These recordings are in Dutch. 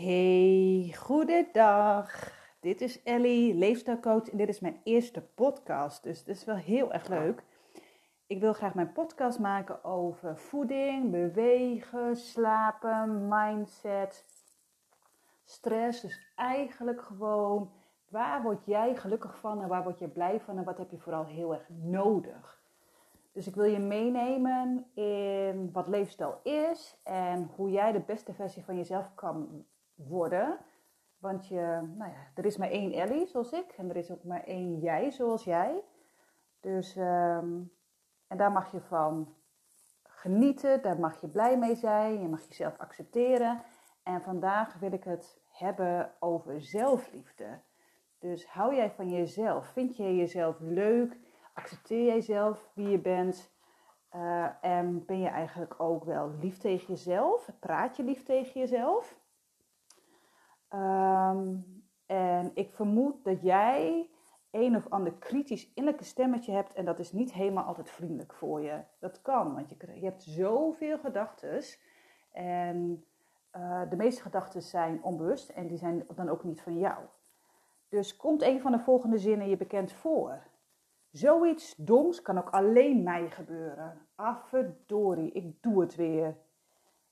Hey, goedendag. Dit is Ellie, leefstijlcoach en dit is mijn eerste podcast, dus het is wel heel erg leuk. Ik wil graag mijn podcast maken over voeding, bewegen, slapen, mindset, stress. Dus eigenlijk gewoon waar word jij gelukkig van en waar word je blij van en wat heb je vooral heel erg nodig. Dus ik wil je meenemen in wat leefstijl is en hoe jij de beste versie van jezelf kan worden. Want je, nou ja, er is maar één Ellie zoals ik en er is ook maar één jij zoals jij. Dus, ehm, en daar mag je van genieten, daar mag je blij mee zijn, je mag jezelf accepteren. En vandaag wil ik het hebben over zelfliefde. Dus hou jij van jezelf? Vind je jezelf leuk? Accepteer jij zelf wie je bent? Uh, en ben je eigenlijk ook wel lief tegen jezelf? Praat je lief tegen jezelf? Um, en ik vermoed dat jij een of ander kritisch innerlijke stemmetje hebt en dat is niet helemaal altijd vriendelijk voor je. Dat kan, want je, je hebt zoveel gedachten en uh, de meeste gedachten zijn onbewust en die zijn dan ook niet van jou. Dus komt een van de volgende zinnen je bekend voor. Zoiets doms kan ook alleen mij gebeuren. Afverdorie, ik doe het weer.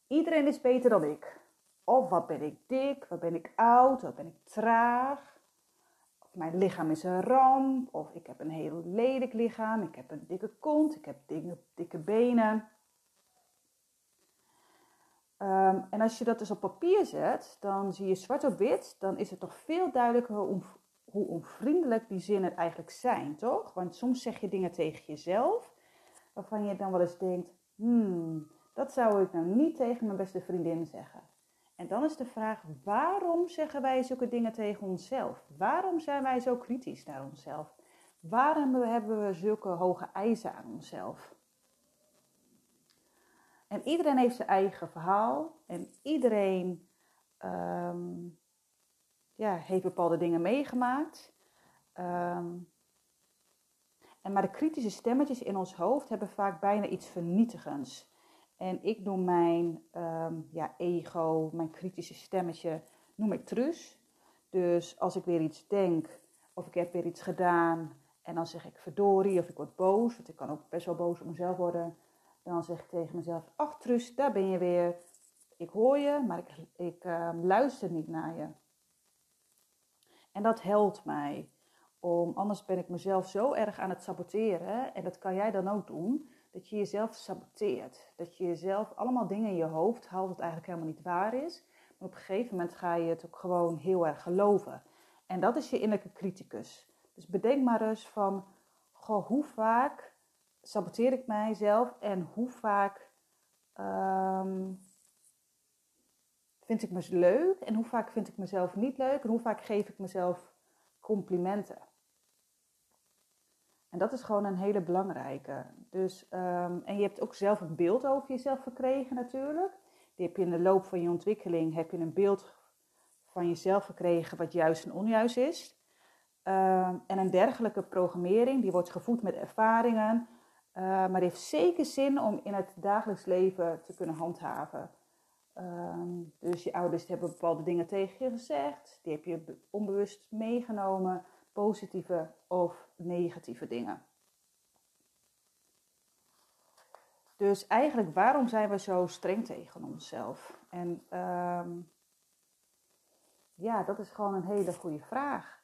Iedereen is beter dan ik. Of wat ben ik dik, wat ben ik oud, wat ben ik traag. Of mijn lichaam is een ramp, of ik heb een heel lelijk lichaam, ik heb een dikke kont, ik heb dikke, dikke benen. Um, en als je dat dus op papier zet, dan zie je zwart op wit, dan is het toch veel duidelijker hoe, hoe onvriendelijk die zinnen eigenlijk zijn, toch? Want soms zeg je dingen tegen jezelf, waarvan je dan wel eens denkt, hmm, dat zou ik nou niet tegen mijn beste vriendin zeggen. En dan is de vraag, waarom zeggen wij zulke dingen tegen onszelf? Waarom zijn wij zo kritisch naar onszelf? Waarom hebben we zulke hoge eisen aan onszelf? En iedereen heeft zijn eigen verhaal en iedereen um, ja, heeft bepaalde dingen meegemaakt. Um, en maar de kritische stemmetjes in ons hoofd hebben vaak bijna iets vernietigends. En ik noem mijn um, ja, ego, mijn kritische stemmetje, noem ik trus. Dus als ik weer iets denk of ik heb weer iets gedaan en dan zeg ik verdorie of ik word boos, want ik kan ook best wel boos op mezelf worden. Dan zeg ik tegen mezelf, ach trus, daar ben je weer. Ik hoor je, maar ik, ik uh, luister niet naar je. En dat helpt mij. Om, anders ben ik mezelf zo erg aan het saboteren. En dat kan jij dan ook doen dat je jezelf saboteert. Dat je jezelf allemaal dingen in je hoofd haalt wat eigenlijk helemaal niet waar is. Maar op een gegeven moment ga je het ook gewoon heel erg geloven. En dat is je innerlijke criticus. Dus bedenk maar eens van, hoe vaak saboteer ik mijzelf en hoe vaak um, vind ik me leuk en hoe vaak vind ik mezelf niet leuk en hoe vaak geef ik mezelf complimenten. En dat is gewoon een hele belangrijke. Dus, um, en je hebt ook zelf een beeld over jezelf gekregen natuurlijk. Die heb je in de loop van je ontwikkeling heb je een beeld van jezelf gekregen wat juist en onjuist is. Um, en een dergelijke programmering die wordt gevoed met ervaringen, uh, maar heeft zeker zin om in het dagelijks leven te kunnen handhaven. Um, dus je ouders hebben bepaalde dingen tegen je gezegd, die heb je onbewust meegenomen positieve of negatieve dingen. Dus eigenlijk, waarom zijn we zo streng tegen onszelf? En um, ja, dat is gewoon een hele goede vraag.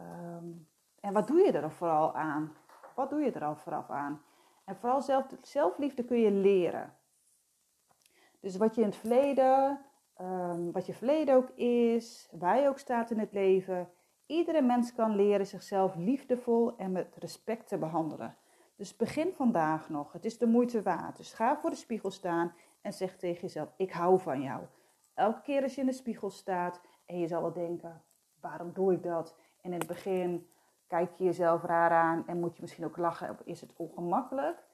Um, en wat doe je er vooral aan? Wat doe je er al vooraf aan? En vooral zelf, zelfliefde kun je leren. Dus wat je in het verleden, um, wat je verleden ook is, waar je ook staat in het leven, Iedere mens kan leren zichzelf liefdevol en met respect te behandelen. Dus begin vandaag nog. Het is de moeite waard. Dus ga voor de spiegel staan en zeg tegen jezelf: Ik hou van jou. Elke keer als je in de spiegel staat en je zal wel denken: Waarom doe ik dat? En in het begin kijk je jezelf raar aan en moet je misschien ook lachen is het ongemakkelijk.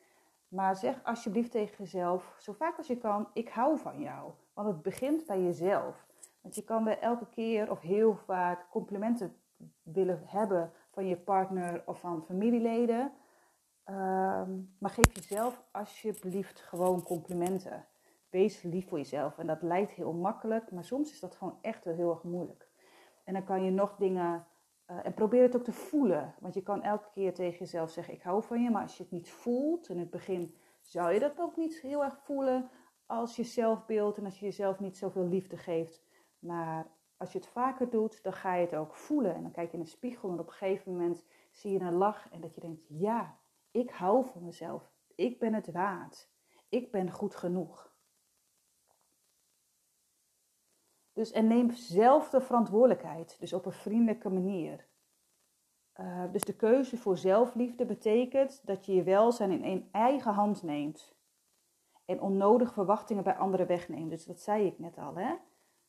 Maar zeg alsjeblieft tegen jezelf, zo vaak als je kan, ik hou van jou. Want het begint bij jezelf. Je kan wel elke keer of heel vaak complimenten willen hebben van je partner of van familieleden. Um, maar geef jezelf alsjeblieft gewoon complimenten. wees lief voor jezelf. En dat lijkt heel makkelijk, maar soms is dat gewoon echt wel heel erg moeilijk. En dan kan je nog dingen. Uh, en probeer het ook te voelen. Want je kan elke keer tegen jezelf zeggen: Ik hou van je. Maar als je het niet voelt, in het begin zou je dat ook niet heel erg voelen als je zelfbeeld en als je jezelf niet zoveel liefde geeft. Maar als je het vaker doet, dan ga je het ook voelen. En dan kijk je in de spiegel en op een gegeven moment zie je een lach en dat je denkt: Ja, ik hou van mezelf. Ik ben het waard. Ik ben goed genoeg. Dus en neem zelf de verantwoordelijkheid, dus op een vriendelijke manier. Uh, dus de keuze voor zelfliefde betekent dat je je welzijn in eigen hand neemt. En onnodige verwachtingen bij anderen wegneemt. Dus dat zei ik net al. Hè?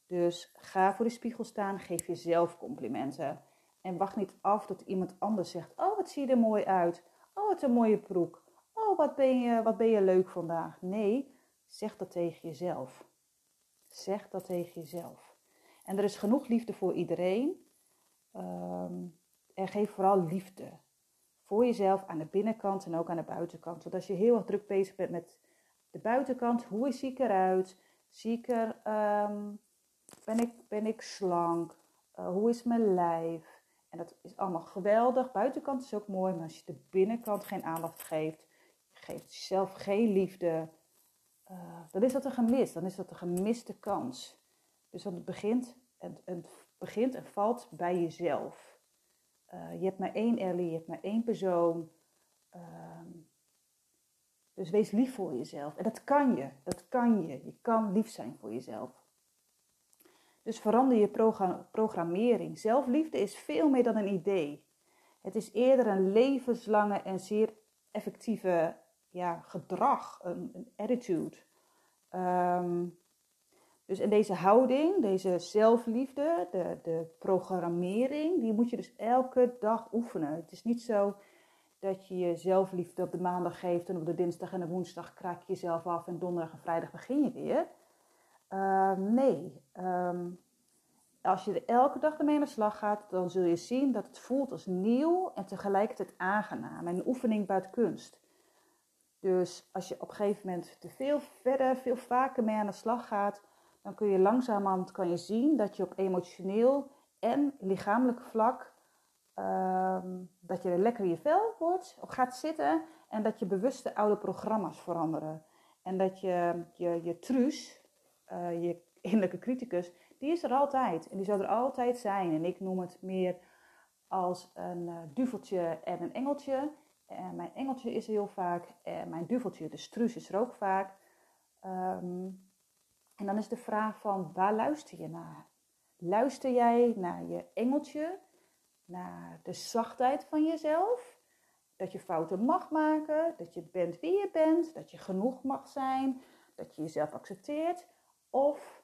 Dus ga voor de spiegel staan, geef jezelf complimenten. En wacht niet af tot iemand anders zegt: Oh, wat zie je er mooi uit. Oh, wat een mooie broek. Oh, wat ben je, wat ben je leuk vandaag. Nee, zeg dat tegen jezelf. Zeg dat tegen jezelf. En er is genoeg liefde voor iedereen. Um, en geef vooral liefde. Voor jezelf aan de binnenkant en ook aan de buitenkant. Want als je heel erg druk bezig bent met de buitenkant, hoe zie ik eruit? Zie ik er, ehm, ben, ik, ben ik slank? Uh, hoe is mijn lijf? En dat is allemaal geweldig. Buitenkant is ook mooi, maar als je de binnenkant geen aandacht geeft, geeft jezelf geen liefde, uh, dan is dat een gemis. Dan is dat een gemiste kans. Dus dan begint, het, begint en valt bij jezelf. Uh, je hebt maar één Ellie, je hebt maar één persoon. Uh, dus wees lief voor jezelf. En dat kan je, dat kan je. Je kan lief zijn voor jezelf. Dus verander je programmering. Zelfliefde is veel meer dan een idee. Het is eerder een levenslange en zeer effectieve ja, gedrag, een, een attitude. Um, dus in deze houding, deze zelfliefde, de, de programmering, die moet je dus elke dag oefenen. Het is niet zo dat je je zelfliefde op de maandag geeft en op de dinsdag en de woensdag kraak je jezelf af en donderdag en vrijdag begin je weer. Uh, nee, um, als je er elke dag ermee aan de slag gaat, dan zul je zien dat het voelt als nieuw en tegelijkertijd aangenaam. En een oefening buiten kunst. Dus als je op een gegeven moment te veel verder, veel vaker mee aan de slag gaat, dan kun je langzamerhand kan je zien dat je op emotioneel en lichamelijk vlak ehm, dat je lekker in je vel wordt of gaat zitten en dat je bewuste oude programma's veranderen. En dat je je, je truus, uh, je innerlijke criticus, die is er altijd. En die zal er altijd zijn. En ik noem het meer als een uh, duveltje en een engeltje. En mijn engeltje is er heel vaak. En mijn duveltje, de truus, is er ook vaak. Um, en dan is de vraag van waar luister je naar? Luister jij naar je engeltje, naar de zachtheid van jezelf? Dat je fouten mag maken, dat je bent wie je bent, dat je genoeg mag zijn, dat je jezelf accepteert? Of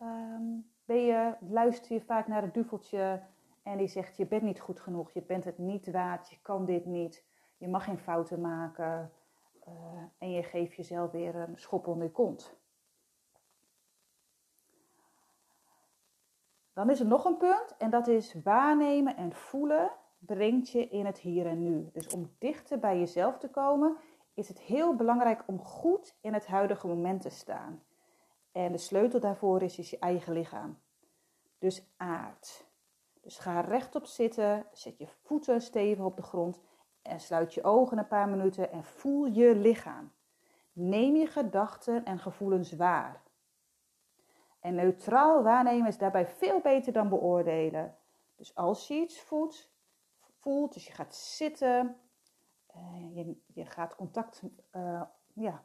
um, luister je vaak naar het duveltje en die zegt je bent niet goed genoeg, je bent het niet waard, je kan dit niet, je mag geen fouten maken uh, en je geeft jezelf weer een schop onder je kont? Dan is er nog een punt en dat is waarnemen en voelen brengt je in het hier en nu. Dus om dichter bij jezelf te komen is het heel belangrijk om goed in het huidige moment te staan. En de sleutel daarvoor is, is je eigen lichaam. Dus aard. Dus ga rechtop zitten, zet je voeten stevig op de grond en sluit je ogen een paar minuten en voel je lichaam. Neem je gedachten en gevoelens waar. En neutraal waarnemen is daarbij veel beter dan beoordelen. Dus als je iets voelt, voelt dus je gaat zitten, uh, je, je, gaat contact, uh, ja,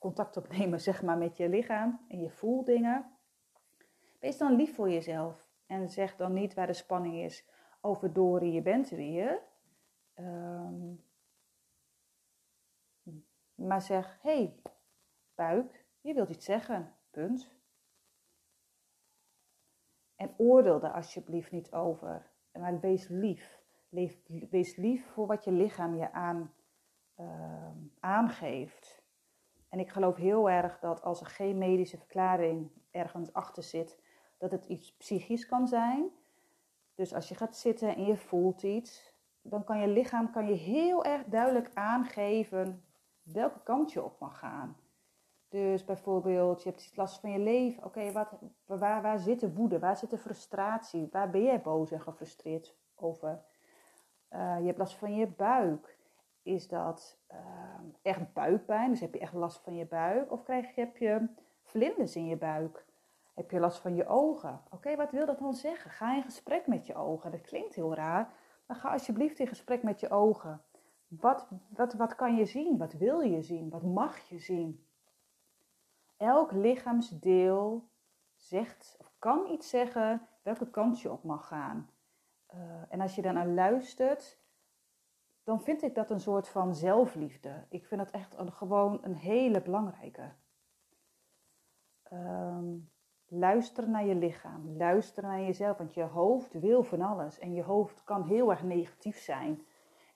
contact opnemen zeg maar, met je lichaam en je voelt dingen. Wees dan lief voor jezelf en zeg dan niet waar de spanning is over je bent weer. Um, maar zeg, hé, hey, buik, je wilt iets zeggen, punt. En oordeel daar alsjeblieft niet over. Maar wees lief. wees lief voor wat je lichaam je aan, uh, aangeeft. En ik geloof heel erg dat als er geen medische verklaring ergens achter zit, dat het iets psychisch kan zijn. Dus als je gaat zitten en je voelt iets, dan kan je lichaam kan je heel erg duidelijk aangeven welke kant je op mag gaan. Dus bijvoorbeeld, je hebt last van je leven. Oké, wat waar, waar zit de woede? Waar zit de frustratie? Waar ben jij boos en gefrustreerd over? Uh, je hebt last van je buik. Is dat uh, echt buikpijn? Dus heb je echt last van je buik? Of krijg je, heb je vlinders in je buik? Heb je last van je ogen? Oké, wat wil dat dan zeggen? Ga in gesprek met je ogen. Dat klinkt heel raar, maar ga alsjeblieft in gesprek met je ogen. Wat, wat, wat kan je zien? Wat wil je zien? Wat mag je zien? Elk lichaamsdeel zegt of kan iets zeggen welke kant je op mag gaan. Uh, en als je daarnaar luistert, dan vind ik dat een soort van zelfliefde. Ik vind dat echt een, gewoon een hele belangrijke. Um, luister naar je lichaam, luister naar jezelf, want je hoofd wil van alles en je hoofd kan heel erg negatief zijn.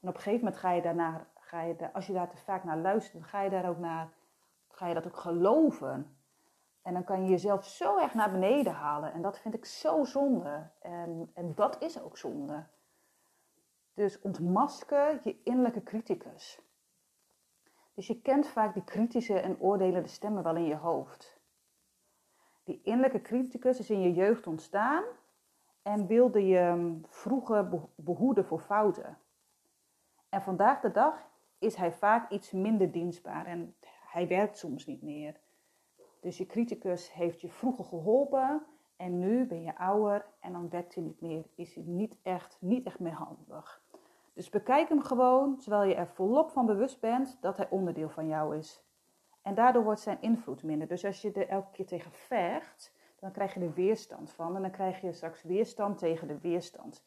En op een gegeven moment ga je daarna, ga je als je daar te vaak naar luistert, ga je daar ook naar, ga je dat ook geloven. En dan kan je jezelf zo erg naar beneden halen. En dat vind ik zo zonde. En, en dat is ook zonde. Dus ontmasker je innerlijke criticus. Dus je kent vaak die kritische en oordelende stemmen wel in je hoofd. Die innerlijke criticus is in je jeugd ontstaan en wilde je vroeger behoeden voor fouten. En vandaag de dag is hij vaak iets minder dienstbaar en hij werkt soms niet meer. Dus je criticus heeft je vroeger geholpen en nu ben je ouder en dan werkt hij niet meer. Is hij niet echt, niet echt meer handig. Dus bekijk hem gewoon, terwijl je er volop van bewust bent dat hij onderdeel van jou is. En daardoor wordt zijn invloed minder. Dus als je er elke keer tegen vecht, dan krijg je er weerstand van. En dan krijg je straks weerstand tegen de weerstand.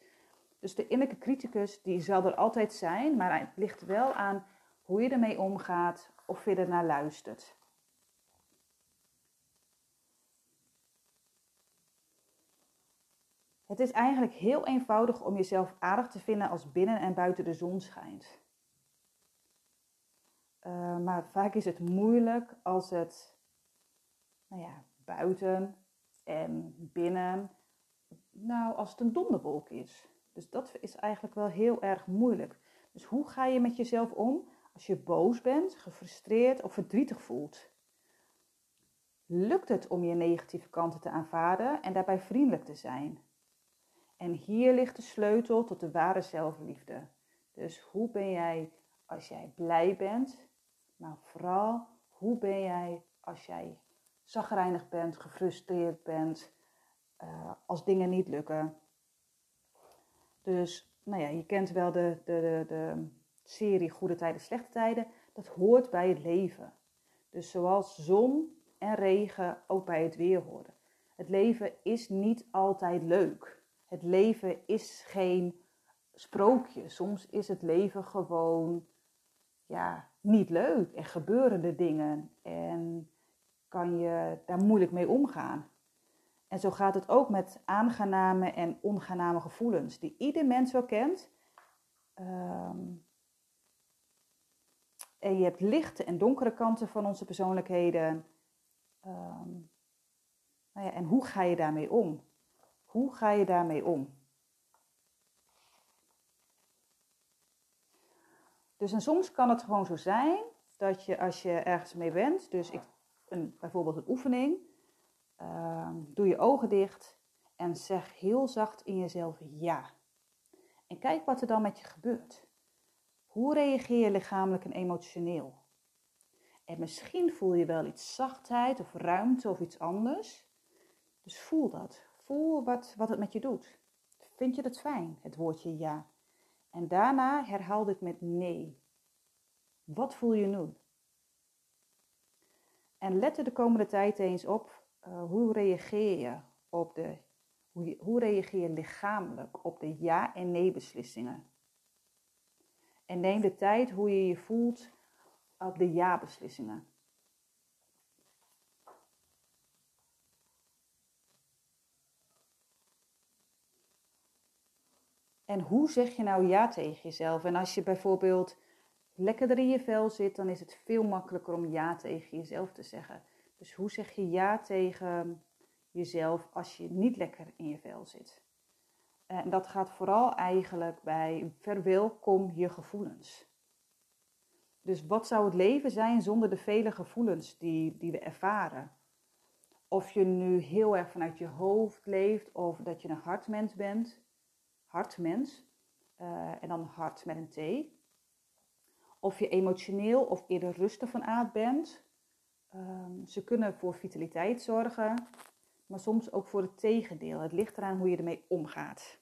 Dus de innerlijke criticus, die zal er altijd zijn, maar het ligt wel aan hoe je ermee omgaat of je er naar luistert. Het is eigenlijk heel eenvoudig om jezelf aardig te vinden als binnen en buiten de zon schijnt. Uh, maar vaak is het moeilijk als het nou ja, buiten en binnen, nou als het een donderwolk is. Dus dat is eigenlijk wel heel erg moeilijk. Dus hoe ga je met jezelf om als je boos bent, gefrustreerd of verdrietig voelt? Lukt het om je negatieve kanten te aanvaarden en daarbij vriendelijk te zijn? En hier ligt de sleutel tot de ware zelfliefde. Dus hoe ben jij als jij blij bent, maar vooral hoe ben jij als jij zagrijnig bent, gefrustreerd bent, uh, als dingen niet lukken. Dus, nou ja, je kent wel de, de, de, de serie Goede Tijden, Slechte Tijden. Dat hoort bij het leven. Dus zoals zon en regen ook bij het weer horen. Het leven is niet altijd leuk. Het leven is geen sprookje. Soms is het leven gewoon ja, niet leuk en gebeuren er dingen en kan je daar moeilijk mee omgaan. En zo gaat het ook met aangename en ongename gevoelens, die ieder mens wel kent. Ehm, en je hebt lichte en donkere kanten van onze persoonlijkheden. Nou ja, en hoe ga je daarmee om? Hoe ga je daarmee om? Dus en soms kan het gewoon zo zijn dat je als je ergens mee bent, dus ik, een, bijvoorbeeld een oefening, uh, doe je ogen dicht en zeg heel zacht in jezelf ja. En kijk wat er dan met je gebeurt. Hoe reageer je lichamelijk en emotioneel? En misschien voel je wel iets zachtheid of ruimte of iets anders. Dus voel dat. Voel wat, wat het met je doet. Vind je het fijn, het woordje ja? En daarna herhaal dit met nee. Wat voel je nu? En let er de komende tijd eens op uh, hoe reageer je op de hoe, hoe reageer je lichamelijk op de ja en nee beslissingen. En neem de tijd hoe je je voelt op de ja beslissingen. En hoe zeg je nou ja tegen jezelf? En als je bijvoorbeeld lekkerder in je vel zit, dan is het veel makkelijker om ja tegen jezelf te zeggen. Dus hoe zeg je ja tegen jezelf als je niet lekker in je vel zit? En dat gaat vooral eigenlijk bij verwelkom je gevoelens. Dus wat zou het leven zijn zonder de vele gevoelens die, die we ervaren? Of je nu heel erg vanuit je hoofd leeft of dat je een hartmens bent. Hartmens. Uh, en dan hart met een T. Of je emotioneel of eerder rustig van aard bent. Um, ze kunnen voor vitaliteit zorgen, maar soms ook voor het tegendeel. Het ligt eraan hoe je ermee omgaat.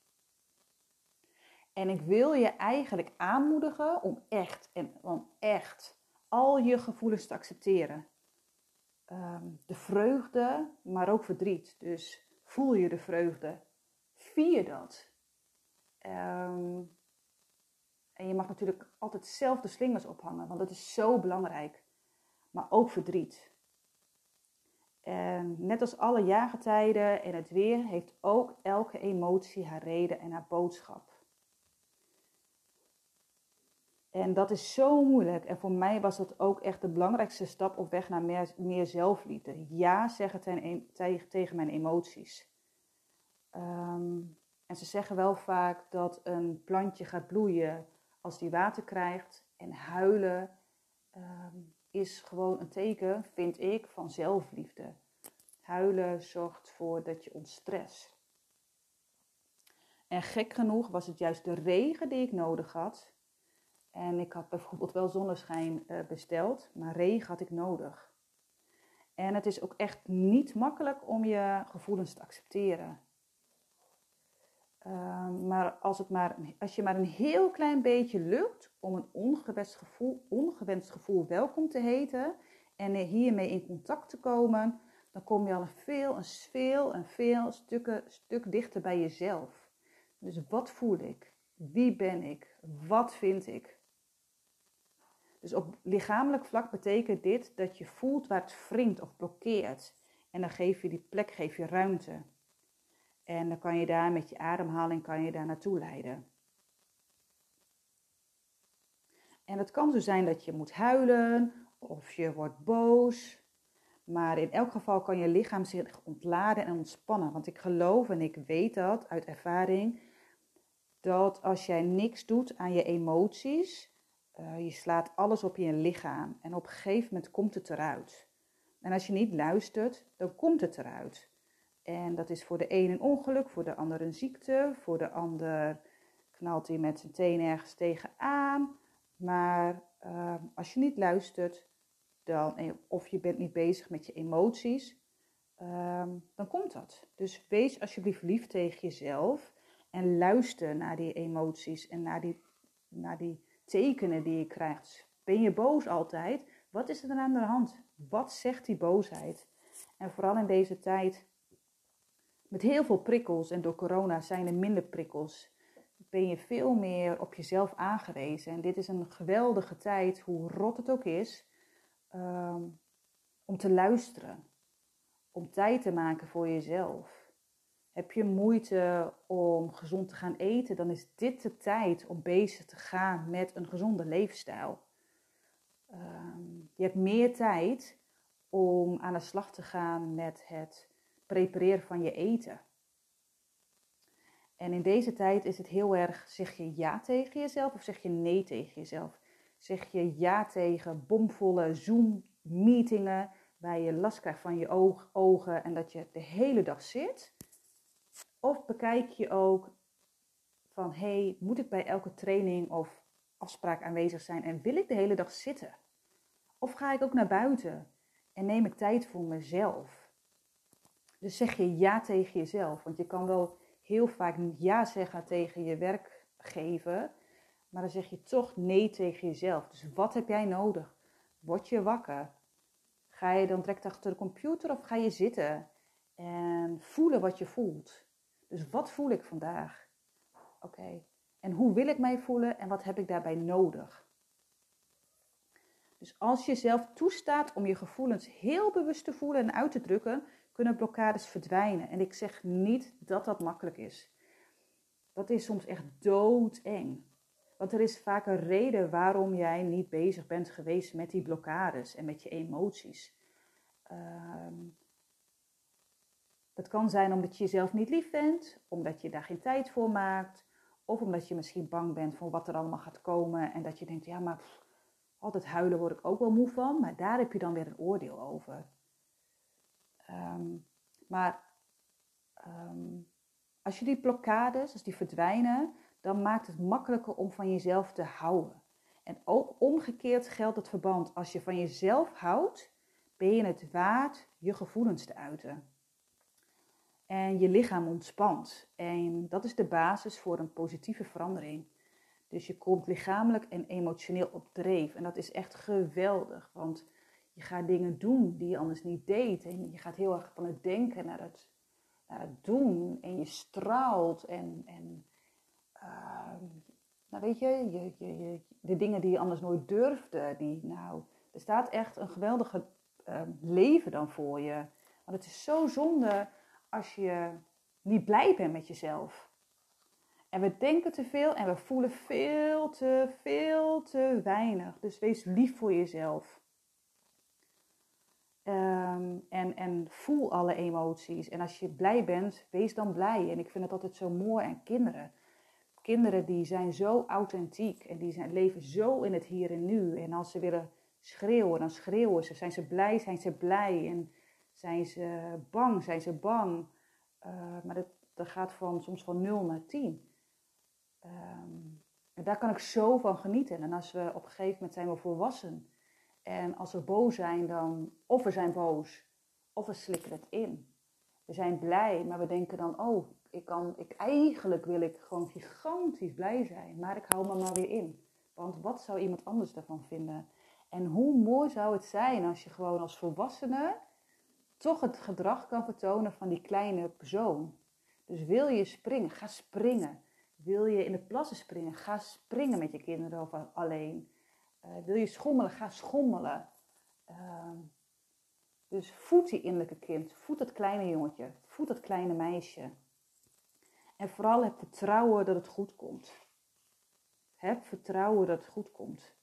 En ik wil je eigenlijk aanmoedigen om echt, en om echt al je gevoelens te accepteren. Um, de vreugde, maar ook verdriet. Dus voel je de vreugde. Vier dat. Um, en je mag natuurlijk altijd zelf de slingers ophangen, want dat is zo belangrijk. Maar ook verdriet. En net als alle jaargetijden en het weer heeft ook elke emotie haar reden en haar boodschap. En dat is zo moeilijk. En voor mij was dat ook echt de belangrijkste stap op weg naar meer, meer zelfliefde. Ja zeggen ten, tegen mijn emoties. Um, en ze zeggen wel vaak dat een plantje gaat bloeien als die water krijgt. En huilen um, is gewoon een teken, vind ik, van zelfliefde. Huilen zorgt ervoor dat je ontstress. En gek genoeg was het juist de regen die ik nodig had. En ik had bijvoorbeeld wel zonneschijn uh, besteld, maar regen had ik nodig. En het is ook echt niet makkelijk om je gevoelens te accepteren. Ehm, maar, als het maar als je maar een heel klein beetje lukt om een ongewenst gevoel, ongewenst gevoel welkom te heten en hiermee in contact te komen, dan kom je al een veel, een veel, een veel stukken, stuk dichter bij jezelf. Dus wat voel ik? Wie ben ik? Wat vind ik? Dus op lichamelijk vlak betekent dit dat je voelt waar het wringt of blokkeert. En dan geef je die plek, geef je ruimte. En dan kan je daar met je ademhaling kan je daar naartoe leiden. En het kan zo zijn dat je moet huilen of je wordt boos. Maar in elk geval kan je lichaam zich ontladen en ontspannen. Want ik geloof en ik weet dat uit ervaring. Dat als jij niks doet aan je emoties, uh, je slaat alles op je lichaam. En op een gegeven moment komt het eruit. En als je niet luistert, dan komt het eruit. En dat is voor de een een ongeluk, voor de ander een ziekte, voor de ander knalt hij met zijn teen ergens tegenaan. Maar uh, als je niet luistert, dan, of je bent niet bezig met je emoties, uh, dan komt dat. Dus wees alsjeblieft lief tegen jezelf en luister naar die emoties en naar die, naar die tekenen die je krijgt. Ben je boos altijd? Wat is er dan aan de hand? Wat zegt die boosheid? En vooral in deze tijd met heel veel prikkels en door corona zijn er minder prikkels. Ben je veel meer op jezelf aangewezen. En dit is een geweldige tijd, hoe rot het ook is, ehm, om te luisteren. Om tijd te maken voor jezelf. Heb je moeite om gezond te gaan eten, dan is dit de tijd om bezig te gaan met een gezonde leefstijl. Ehm, je hebt meer tijd om aan de slag te gaan met het prepareren van je eten. En in deze tijd is het heel erg, zeg je ja tegen jezelf of zeg je nee tegen jezelf? Zeg je ja tegen bomvolle Zoom-meetingen waar je last krijgt van je ogen en dat je de hele dag zit? Of bekijk je ook van, hey, moet ik bij elke training of afspraak aanwezig zijn en wil ik de hele dag zitten? Of ga ik ook naar buiten en neem ik tijd voor mezelf? Dus zeg je ja tegen jezelf. Want je kan wel heel vaak ja zeggen tegen je werkgever, maar dan zeg je toch nee tegen jezelf. Dus wat heb jij nodig? Word je wakker? Ga je dan direct achter de computer of ga je zitten en voelen wat je voelt? Dus wat voel ik vandaag? Oké. En hoe wil ik mij voelen en wat heb ik daarbij nodig? Dus als je zelf toestaat om je gevoelens heel bewust te voelen en uit te drukken, kunnen blokkades verdwijnen. En ik zeg niet dat dat makkelijk is. Dat is soms echt doodeng. Want er is vaak een reden waarom jij niet bezig bent geweest met die blokkades en met je emoties. Um, dat kan zijn omdat je jezelf niet lief vindt, omdat je daar geen tijd voor maakt, of omdat je misschien bang bent voor wat er allemaal gaat komen en dat je denkt, ja, maar Altijd huilen word ik ook wel moe van, maar daar heb je dan weer een oordeel over. Ehm, maar ehm, als je die blokkades, als die verdwijnen, dan maakt het makkelijker om van jezelf te houden. En ook omgekeerd geldt het verband. Als je van jezelf houdt, ben je het waard je gevoelens te uiten. En je lichaam ontspant. En dat is de basis voor een positieve verandering. Dus je komt lichamelijk en emotioneel op dreef. En dat is echt geweldig. Want je gaat dingen doen die je anders niet deed. En je gaat heel erg van het denken naar het, naar het doen. En je straalt. En, en uh, nou weet je, je, je, de dingen die je anders nooit durfde. Die, nou, er staat echt een geweldige uh, leven dan voor je. Want het is zo zonde als je niet blij bent met jezelf. En we denken te veel en we voelen veel te, veel te weinig. Dus wees lief voor jezelf. En, en voel alle emoties. En als je blij bent, wees dan blij. En ik vind het altijd zo mooi aan kinderen. Kinderen die zijn zo authentiek en die zijn, leven zo in het hier en nu. En als ze willen schreeuwen, dan schreeuwen ze. Zijn ze blij, zijn ze blij. En zijn ze bang, zijn ze bang. Uh, maar dat, dat gaat van, soms van 0 naar 10. Um, en daar kan ik zo van genieten. En als we op een gegeven moment zijn we volwassen. En als we boos zijn, dan of we zijn boos, of we slikken het in. We zijn blij, maar we denken dan, oh, ik kan, ik, eigenlijk wil ik gewoon gigantisch blij zijn. Maar ik hou me maar weer in. Want wat zou iemand anders daarvan vinden? En hoe mooi zou het zijn als je gewoon als volwassene toch het gedrag kan vertonen van die kleine persoon. Dus wil je springen, ga springen. Wil je in de plassen springen, ga springen met je kinderen of alleen. Uh, wil je schommelen, ga schommelen. Uh, dus voed die innerlijke kind, voed dat kleine jongetje, voed dat kleine meisje. En vooral heb vertrouwen dat het goed komt. Heb vertrouwen dat het goed komt.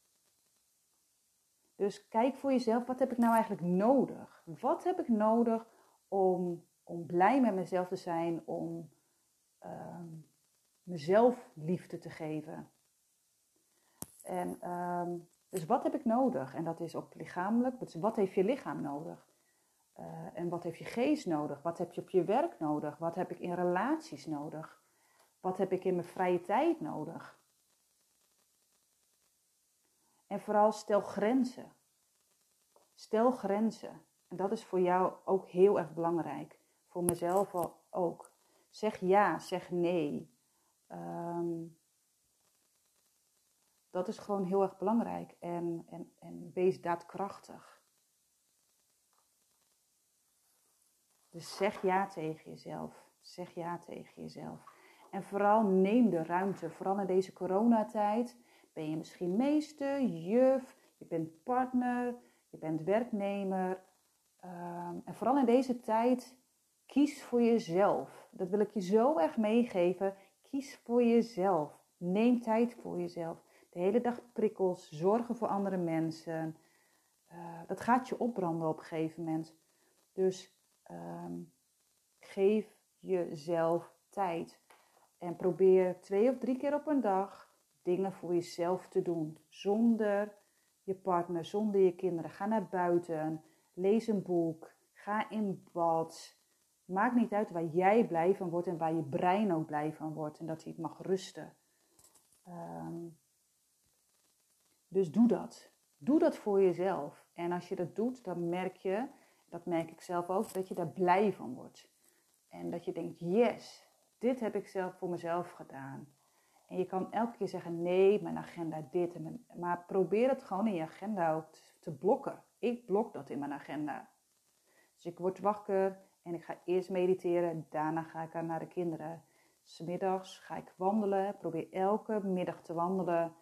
Dus kijk voor jezelf, wat heb ik nou eigenlijk nodig? Wat heb ik nodig om, om blij met mezelf te zijn, om uh, mezelf liefde te geven? En um, dus wat heb ik nodig? En dat is ook lichamelijk. Dus wat heeft je lichaam nodig? Uh, en wat heeft je geest nodig? Wat heb je op je werk nodig? Wat heb ik in relaties nodig? Wat heb ik in mijn vrije tijd nodig? En vooral stel grenzen. Stel grenzen. En dat is voor jou ook heel erg belangrijk. Voor mezelf ook. Zeg ja, zeg nee. Um, dat is gewoon heel erg belangrijk. En, en, en wees daadkrachtig. Dus zeg ja tegen jezelf. Zeg ja tegen jezelf. En vooral neem de ruimte. Vooral in deze coronatijd ben je misschien meester, juf, je bent partner, je bent werknemer. Um, en vooral in deze tijd, kies voor jezelf. Dat wil ik je zo erg meegeven. Kies voor jezelf. Neem tijd voor jezelf. De hele dag prikkels, zorgen voor andere mensen. Uh, dat gaat je opbranden op een gegeven moment. Dus um, geef jezelf tijd. En probeer twee of drie keer op een dag dingen voor jezelf te doen. Zonder je partner, zonder je kinderen. Ga naar buiten. Lees een boek. Ga in bad. Maakt niet uit waar jij blij van wordt en waar je brein ook blij van wordt. En dat hij het mag rusten. Um, dus doe dat. Doe dat voor jezelf. En als je dat doet, dan merk je, dat merk ik zelf ook, dat je daar blij van wordt. En dat je denkt, yes, dit heb ik zelf voor mezelf gedaan. En je kan elke keer zeggen, nee, mijn agenda dit. En mijn... Maar probeer het gewoon in je agenda ook te blokken. Ik blok dat in mijn agenda. Dus ik word wakker en ik ga eerst mediteren. Daarna ga ik naar de kinderen. Smiddags ga ik wandelen. Probeer elke middag te wandelen.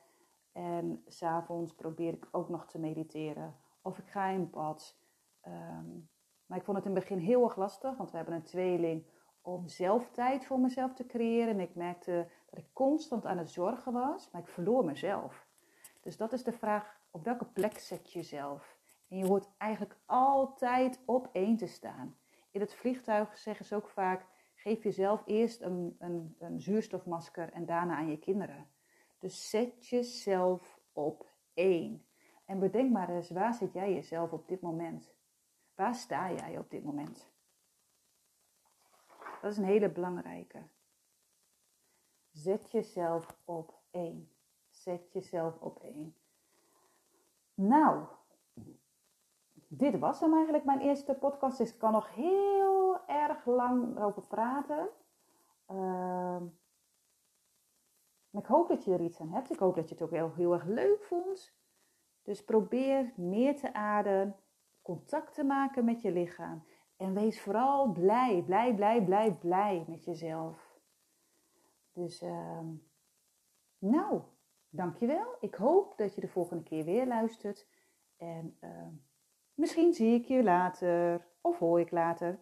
En s'avonds probeer ik ook nog te mediteren. Of ik ga in bad. Um, maar ik vond het in het begin heel erg lastig, want we hebben een tweeling om zelf tijd voor mezelf te creëren. En ik merkte dat ik constant aan het zorgen was, maar ik verloor mezelf. Dus dat is de vraag, op welke plek zet je jezelf? En je hoort eigenlijk altijd op één te staan. In het vliegtuig zeggen ze ook vaak, geef jezelf eerst een, een, een zuurstofmasker en daarna aan je kinderen. Dus zet jezelf op één. En bedenk maar eens, waar zit jij jezelf op dit moment? Waar sta jij op dit moment? Dat is een hele belangrijke. Zet jezelf op één. Zet jezelf op één. Nou, dit was hem eigenlijk, mijn eerste podcast. Dus ik kan nog heel erg lang over praten. Uh, ik hoop dat je er iets aan hebt. Ik hoop dat je het ook heel, heel erg leuk vond. Dus probeer meer te ademen, contact te maken met je lichaam. En wees vooral blij, blij, blij, blij, blij met jezelf. Dus, uh, nou, dankjewel. Ik hoop dat je de volgende keer weer luistert. En uh, misschien zie ik je later of hoor ik later.